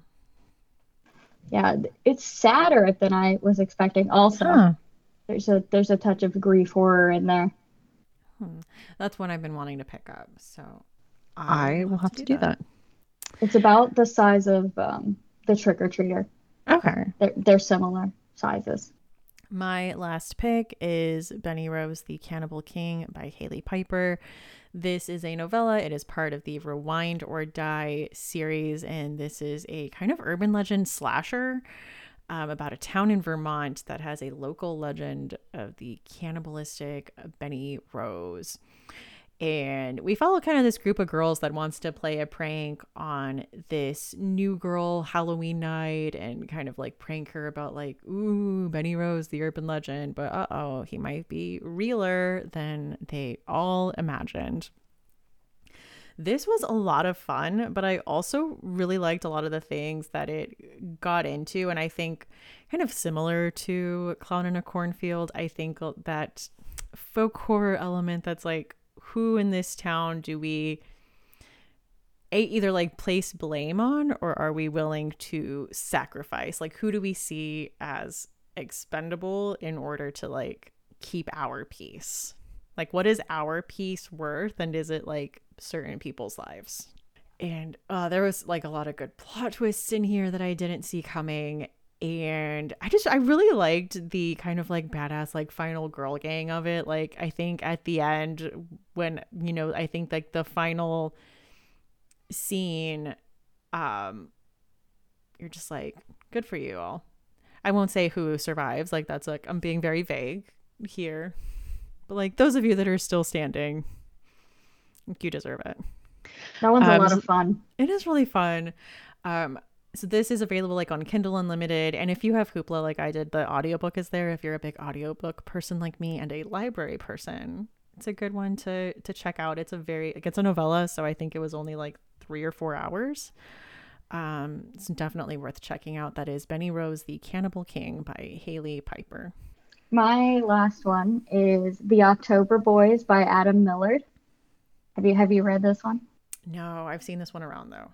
Yeah, it's sadder than I was expecting. Also, huh. there's a there's a touch of grief horror in there. Hmm. That's one I've been wanting to pick up. So I will have to do that. It's about the size of um, the trick or treater. Okay. They're, they're similar sizes. My last pick is Benny Rose, The Cannibal King by Hailey Piper. This is a novella. It is part of the Rewind or Die series, and this is a kind of urban legend slasher um, about a town in Vermont that has a local legend of the cannibalistic Benny Rose and we follow kind of this group of girls that wants to play a prank on this new girl Halloween night and kind of like prank her about like, ooh, Benny Rose, the urban legend, but uh oh, he might be realer than they all imagined. This was a lot of fun, but I also really liked a lot of the things that it got into. And I think, kind of similar to Clown in a Cornfield, I think that folk horror element that's like who in this town do we a, either like place blame on or are we willing to sacrifice? Like who do we see as expendable in order to like keep our peace? Like what is our peace worth and is it like certain people's lives? And uh, there was like a lot of good plot twists in here that i didn't see coming and I just I really liked the kind of like badass like final girl gang of it. Like I think at the end when you know I think like the final scene um you're just like good for you all. I won't say who survives. Like that's like I'm being very vague here. But like those of you that are still standing you deserve it. That one's um, a lot of fun. It is really fun. Um so this is available like on Kindle Unlimited and if you have Hoopla like I did the audiobook is there if you're a big audiobook person like me and a library person it's a good one to to check out it's a very it's a novella so I think it was only like 3 or 4 hours Um, it's definitely worth checking out. That is Benny Rose, the Cannibal King by Hailey Piper. My last one is The October Boys by Adam Millard. Have you have you read this one? No, I've seen this one around though.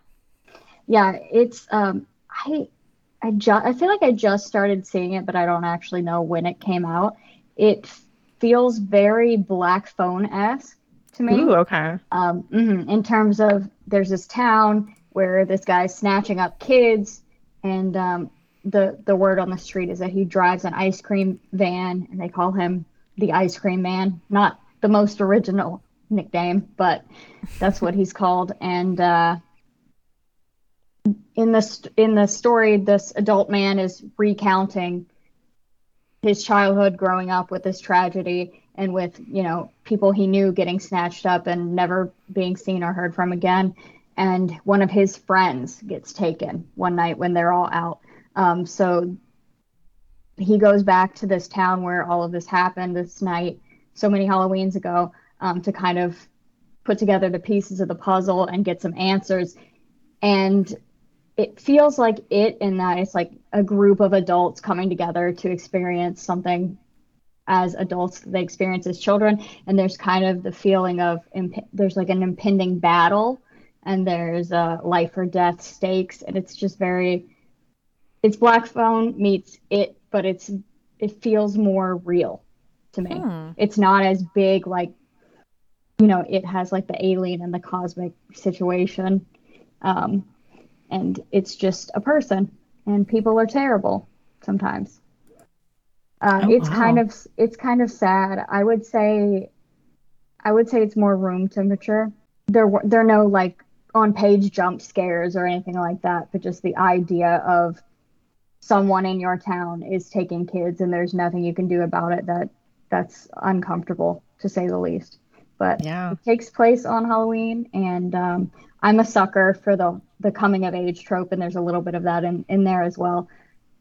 Yeah, it's um I I just I feel like I just started seeing it, but I don't actually know when it came out. It feels very Black Phone esque to me. Ooh, okay. Um, mhm, in terms of there's this town where this guy's snatching up kids, and um, the the word on the street is that he drives an ice cream van, and they call him the Ice Cream Man. Not the most original nickname, but that's what he's called. And uh, in the in the story, this adult man is recounting his childhood growing up with this tragedy and with you know people he knew getting snatched up and never being seen or heard from again. And one of his friends gets taken one night when they're all out. Um, so he goes back to this town where all of this happened this night so many halloweens ago um, to kind of put together the pieces of the puzzle and get some answers. And it feels like it in that it's like a group of adults coming together to experience something as adults they experience as children. And there's kind of the feeling of imp- there's like an impending battle and there's a life or death stakes. And it's just very it's black phone meets it but it's it feels more real to me. Hmm. it's not as big like you know it has like the alien and the cosmic situation. Um and it's just a person. And people are terrible sometimes. Uh, Oh, it's kind of it's kind of sad. I would say i would say it's more room temperature. There were there are no like on page jump scares or anything like that but just the idea of someone in your town is taking kids and there's nothing you can do about it that that's uncomfortable to say the least. But Yeah. it takes place on Halloween, and um, I'm a sucker for the the coming of age trope, and there's a little bit of that in in there as well.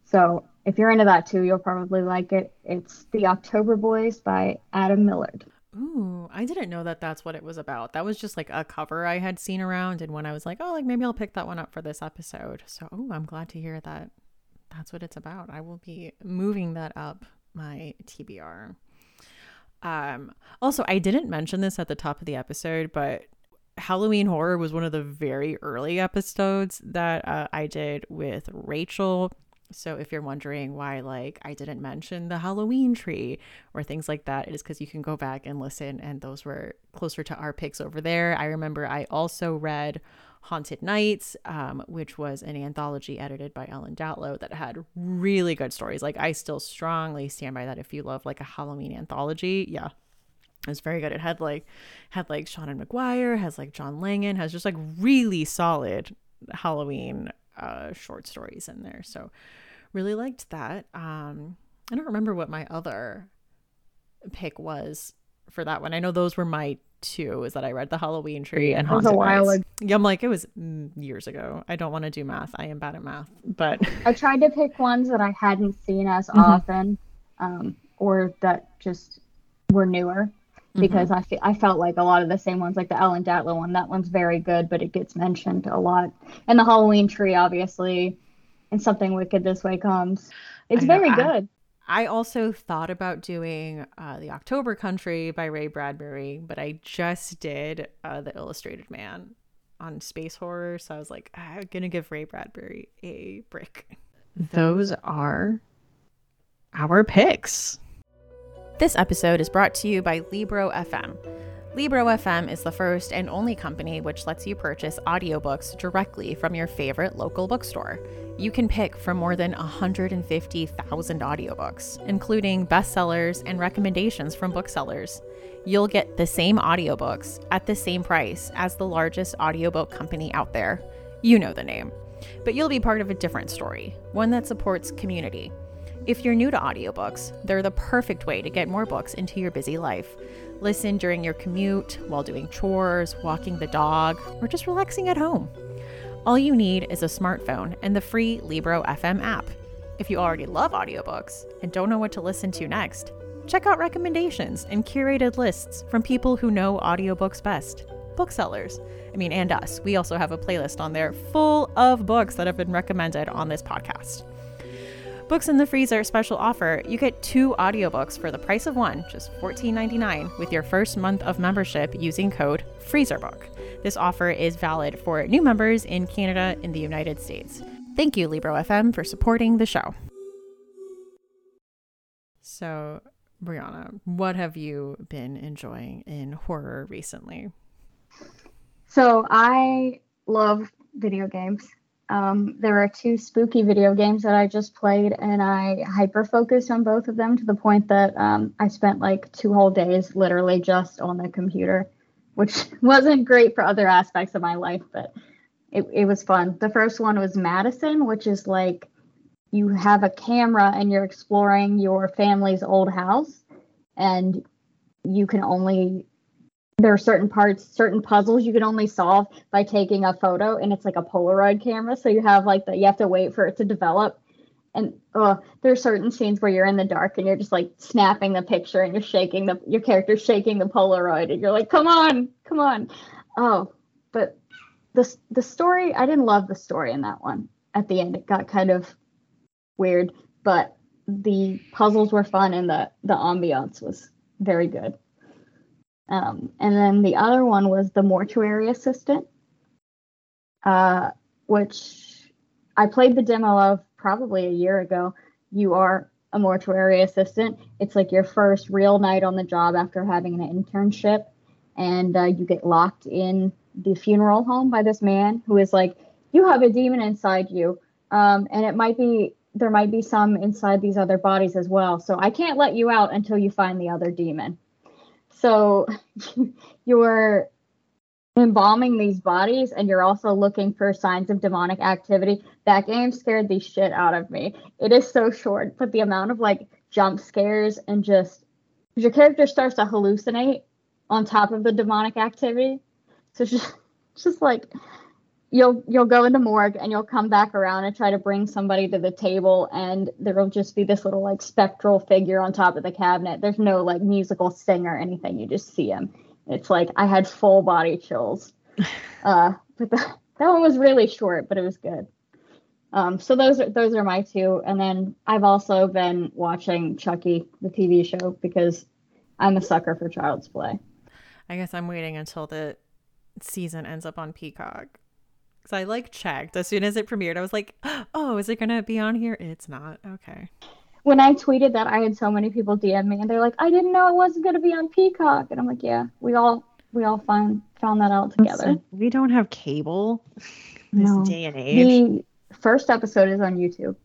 So if you're into that too, you'll probably like it. It's The October Boys by Adam Millard. Ooh, I didn't know that that's what it was about. That was just like a cover I had seen around, and when I was like, oh, like maybe I'll pick that one up for this episode. So, oh, I'm glad to hear that that's what it's about. I will be moving that up my TBR. Um, also, I didn't mention this at the top of the episode, but Halloween horror was one of the very early episodes that uh, I did with Rachel. So if you're wondering why like I didn't mention the Halloween tree or things like that, it is because you can go back and listen and those were closer to our picks over there. I remember I also read Haunted Nights, um, which was an anthology edited by Ellen Datlow that had really good stories. Like I still strongly stand by that if you love like a Halloween anthology. Yeah, it was very good. It had like had like Seanan McGuire, has like John Langan, has just like really solid Halloween uh short stories in there. So really liked that. Um I don't remember what my other pick was for that one. I know those were my two is that I read the Halloween tree and was a Haunted while Nights. Yeah, I'm like it was mm, years ago. I don't want to do math. I am bad at math, but I tried to pick ones that I hadn't seen as Mhm. often, um, or that just were newer. Because I fe- I felt like a lot of the same ones, like the Ellen Datlow one, that one's very good, but it gets mentioned a lot. And the Halloween tree, obviously, and something wicked this way comes. It's very I- good. I also thought about doing uh, the October Country by Ray Bradbury, but I just did uh, the Illustrated Man on space horror, so I was like, I'm gonna give Ray Bradbury a break. Those are our picks. This episode is brought to you by Libro FM. Libro FM is the first and only company which lets you purchase audiobooks directly from your favorite local bookstore. You can pick from more than 150,000 audiobooks, including bestsellers and recommendations from booksellers. You'll get the same audiobooks at the same price as the largest audiobook company out there. You know the name. But you'll be part of a different story, one that supports community. If you're new to audiobooks, they're the perfect way to get more books into your busy life. Listen during your commute, while doing chores, walking the dog, or just relaxing at home. All you need is a smartphone and the free Libro FM app. If you already love audiobooks and don't know what to listen to next, check out recommendations and curated lists from people who know audiobooks best. booksellers. I mean, and us. We also have a playlist on there full of books that have been recommended on this podcast. Books in the Freezer special offer you get two audiobooks for the price of one, just $14.99, with your first month of membership using code FreezerBook. This offer is valid for new members in Canada and the United States. Thank you, Libro FM, for supporting the show. So, Brianna, what have you been enjoying in horror recently? So, I love video games. Um, there are two spooky video games that I just played, and I hyper focused on both of them to the point that um, I spent like two whole days literally just on the computer, which <laughs> wasn't great for other aspects of my life, but it, it was fun. The first one was Madison, which is like you have a camera and you're exploring your family's old house, and you can only there are certain parts, certain puzzles you can only solve by taking a photo, and it's like a Polaroid camera. So you have like the you have to wait for it to develop. And uh, there are certain scenes where you're in the dark and you're just like snapping the picture and you're shaking the your character's shaking the Polaroid and you're like, come on, come on. Oh, but the the story I didn't love the story in that one. At the end, it got kind of weird, but the puzzles were fun and the the ambiance was very good. Um, and then the other one was the mortuary assistant, uh, which I played the demo of probably a year ago. You are a mortuary assistant. It's like your first real night on the job after having an internship, and uh, you get locked in the funeral home by this man who is like, "You have a demon inside you, um, and it might be." There might be some inside these other bodies as well. So I can't let you out until you find the other demon. So <laughs> you're embalming these bodies and you're also looking for signs of demonic activity. That game scared the shit out of me. It is so short, but the amount of like jump scares and just your character starts to hallucinate on top of the demonic activity. So it's <laughs> just just like you'll you'll go in the morgue and you'll come back around and try to bring somebody to the table and there'll just be this little like spectral figure on top of the cabinet. There's no like musical sting or anything. You just see him. It's like i had full body chills. <laughs> Uh but the, that one was really short but it was good. Um so those are those are my two. And then i've also been watching chucky the tv show because i'm a sucker for child's play. I guess i'm waiting until the season ends up on peacock because I like checked as soon as it premiered. I was like, oh, is it gonna be on here? It's not. Okay. When I tweeted that, I had so many people DM me, and they're like, I didn't know it wasn't gonna be on Peacock, and I'm like, yeah, we all we all find found that out together. We don't have cable this no. day and age. The first episode is on YouTube.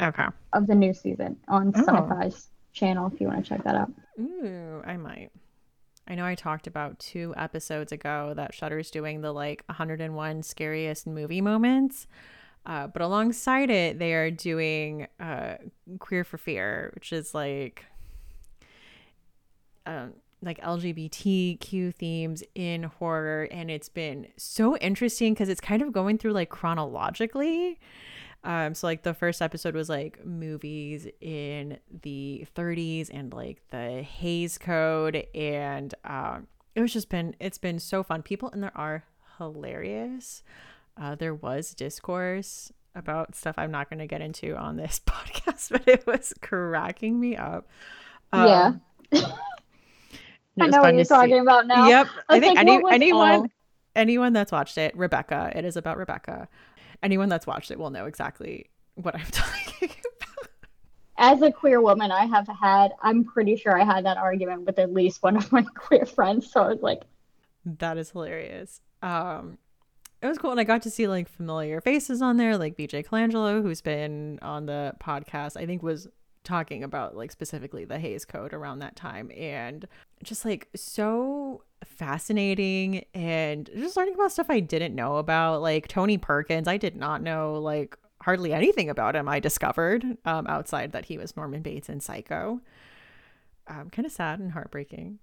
Okay. Of the new season on oh. Syfy's channel, if you want to check that out. Ooh, I might. I know I talked about two episodes ago that Shudder's doing the like 101 scariest movie moments. Uh, but alongside it, they are doing uh, Queer for Fear, which is like um, like LGBTQ themes in horror, and it's been so interesting because it's kind of going through like chronologically. Um, so like the first episode was like movies in the 30s and like the Hays Code, and um, it was just been it's been so fun. People in there are hilarious. Uh, there was discourse about stuff I'm not going to get into on this <laughs> podcast, but it was cracking me up. Um, yeah. <laughs> I know what you're talking see. about now. Yep. I, I think like, any, anyone all... anyone that's watched it, Rebecca, it is about Rebecca anyone that's watched it will know exactly what I'm <laughs> talking about. As a queer woman, I have had, I'm pretty sure I had that argument with at least one of my <laughs> queer friends. So I was like, that is hilarious. Um, it was cool. And I got to see like familiar faces on there, like BJ Colangelo, who's been on the podcast, I think was talking about like specifically the Hays Code around that time. And just like so fascinating and just learning about stuff I didn't know about, like Tony Perkins. I did not know like hardly anything about him. I discovered um, outside that he was Norman Bates in Psycho. Um, kind of sad and heartbreaking.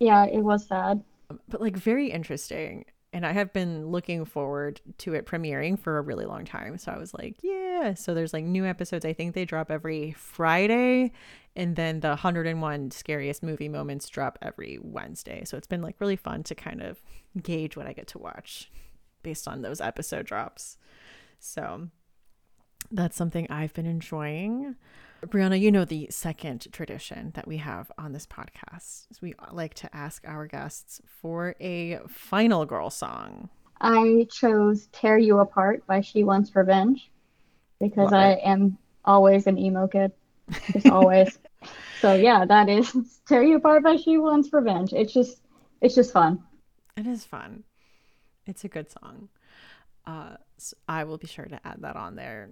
Yeah, it was sad. But like very interesting. And I have been looking forward to it premiering for a really long time. So I was like, yeah. So there's like new episodes. I think they drop every Friday, and then the 101 scariest movie moments drop every Wednesday. So it's been like really fun to kind of gauge what I get to watch based on those episode drops. So that's something I've been enjoying. Brianna, you know the second tradition that we have on this podcast is we like to ask our guests for a final girl song. I chose Tear You Apart by She Wants Revenge because Love I it. am always an emo kid. Just always. <laughs> so yeah, that is Tear You Apart by She Wants Revenge. It's just it's just fun. It is fun. It's a good song. Uh, so I will be sure to add that on there.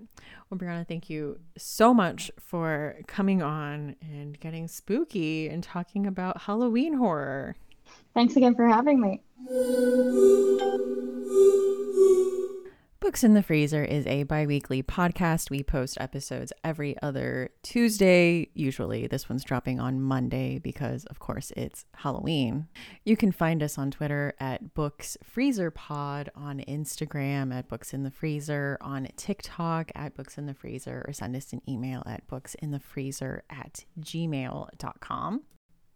Well, Brianna, thank you so much for coming on and getting spooky and talking about Halloween horror. Thanks again for having me. Books in the Freezer is a bi weekly podcast. We post episodes every other Tuesday. Usually, this one's dropping on Monday because, of course, it's Halloween. You can find us on Twitter at Books Freezer Pod, on Instagram at Books in the Freezer, on TikTok at Books in the Freezer, or send us an email at booksinthefreezer at gmail.com.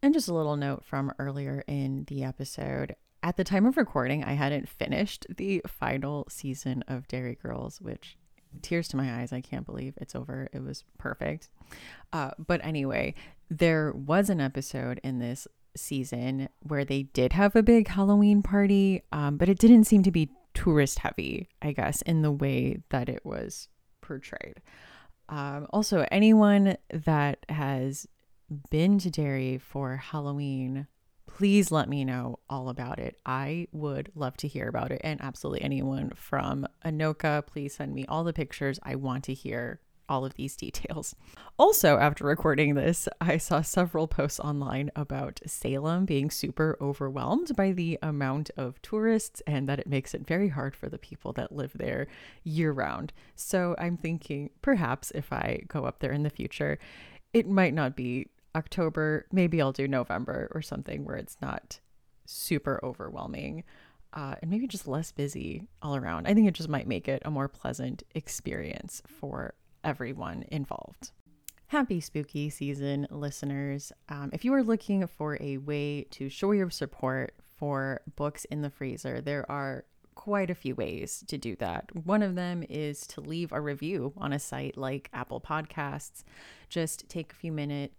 And just a little note from earlier in the episode. At the time of recording, I hadn't finished the final season of Derry Girls, which tears to my eyes. I can't believe it's over. It was perfect. Uh, but anyway, there was an episode in this season where they did have a big Halloween party, um, but it didn't seem to be tourist heavy, I guess, in the way that it was portrayed. Um, also, anyone that has been to Derry for Halloween, please let me know all about it. I would love to hear about it. And absolutely anyone from Anoka, please send me all the pictures. I want to hear all of these <laughs> details. Also, after recording this, I saw several posts online about Salem being super overwhelmed by the amount of tourists and that it makes it very hard for the people that live there year round. So I'm thinking perhaps if I go up there in the future, it might not be October, maybe I'll do November or something where it's not super overwhelming uh, and maybe just less busy all around. I think it just might make it a more pleasant experience for everyone involved. Happy spooky season, listeners. Um, if you are looking for a way to show your support for books in the freezer, there are quite a few ways to do that. One of them is to leave a review on a site like Apple Podcasts. Just take a few minutes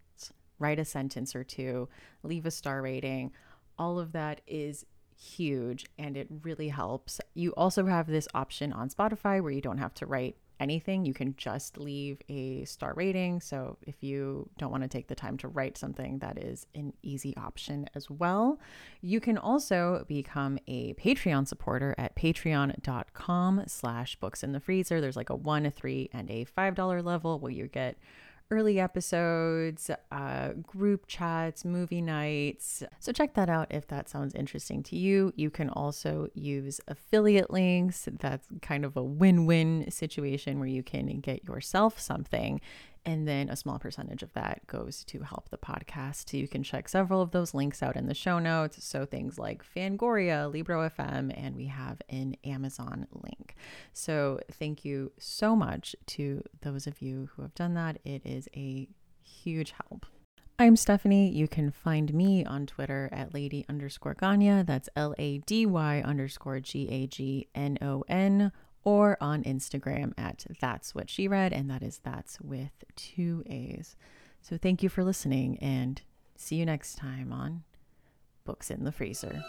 write a sentence or two, leave a star rating. All of that is huge and it really helps. You also have this option on Spotify where you don't have to write anything. You can just leave a star rating. So if you don't want to take the time to write something, that is an easy option as well. You can also become a Patreon supporter at patreon.com slash books in the freezer. There's like a one, a three, and a five dollar level where you get early episodes, uh, group chats, movie nights. So check that out if that sounds interesting to you. You can also use affiliate links. That's kind of a win win situation where you can get yourself something. And then a small percentage of that goes to help the podcast. So you can check several of those links out in the show notes. So things like Fangoria, Libro FM, and we have an Amazon link. So thank you so much to those of you who have done that. It is a huge help. I'm Stephanie. You can find me on Twitter at lady underscore Gagnon. That's L A D Y underscore G A G N O N or on Instagram at That's What She Read, and that is That's with two A's. So thank you for listening, and see you next time on Books in the Freezer.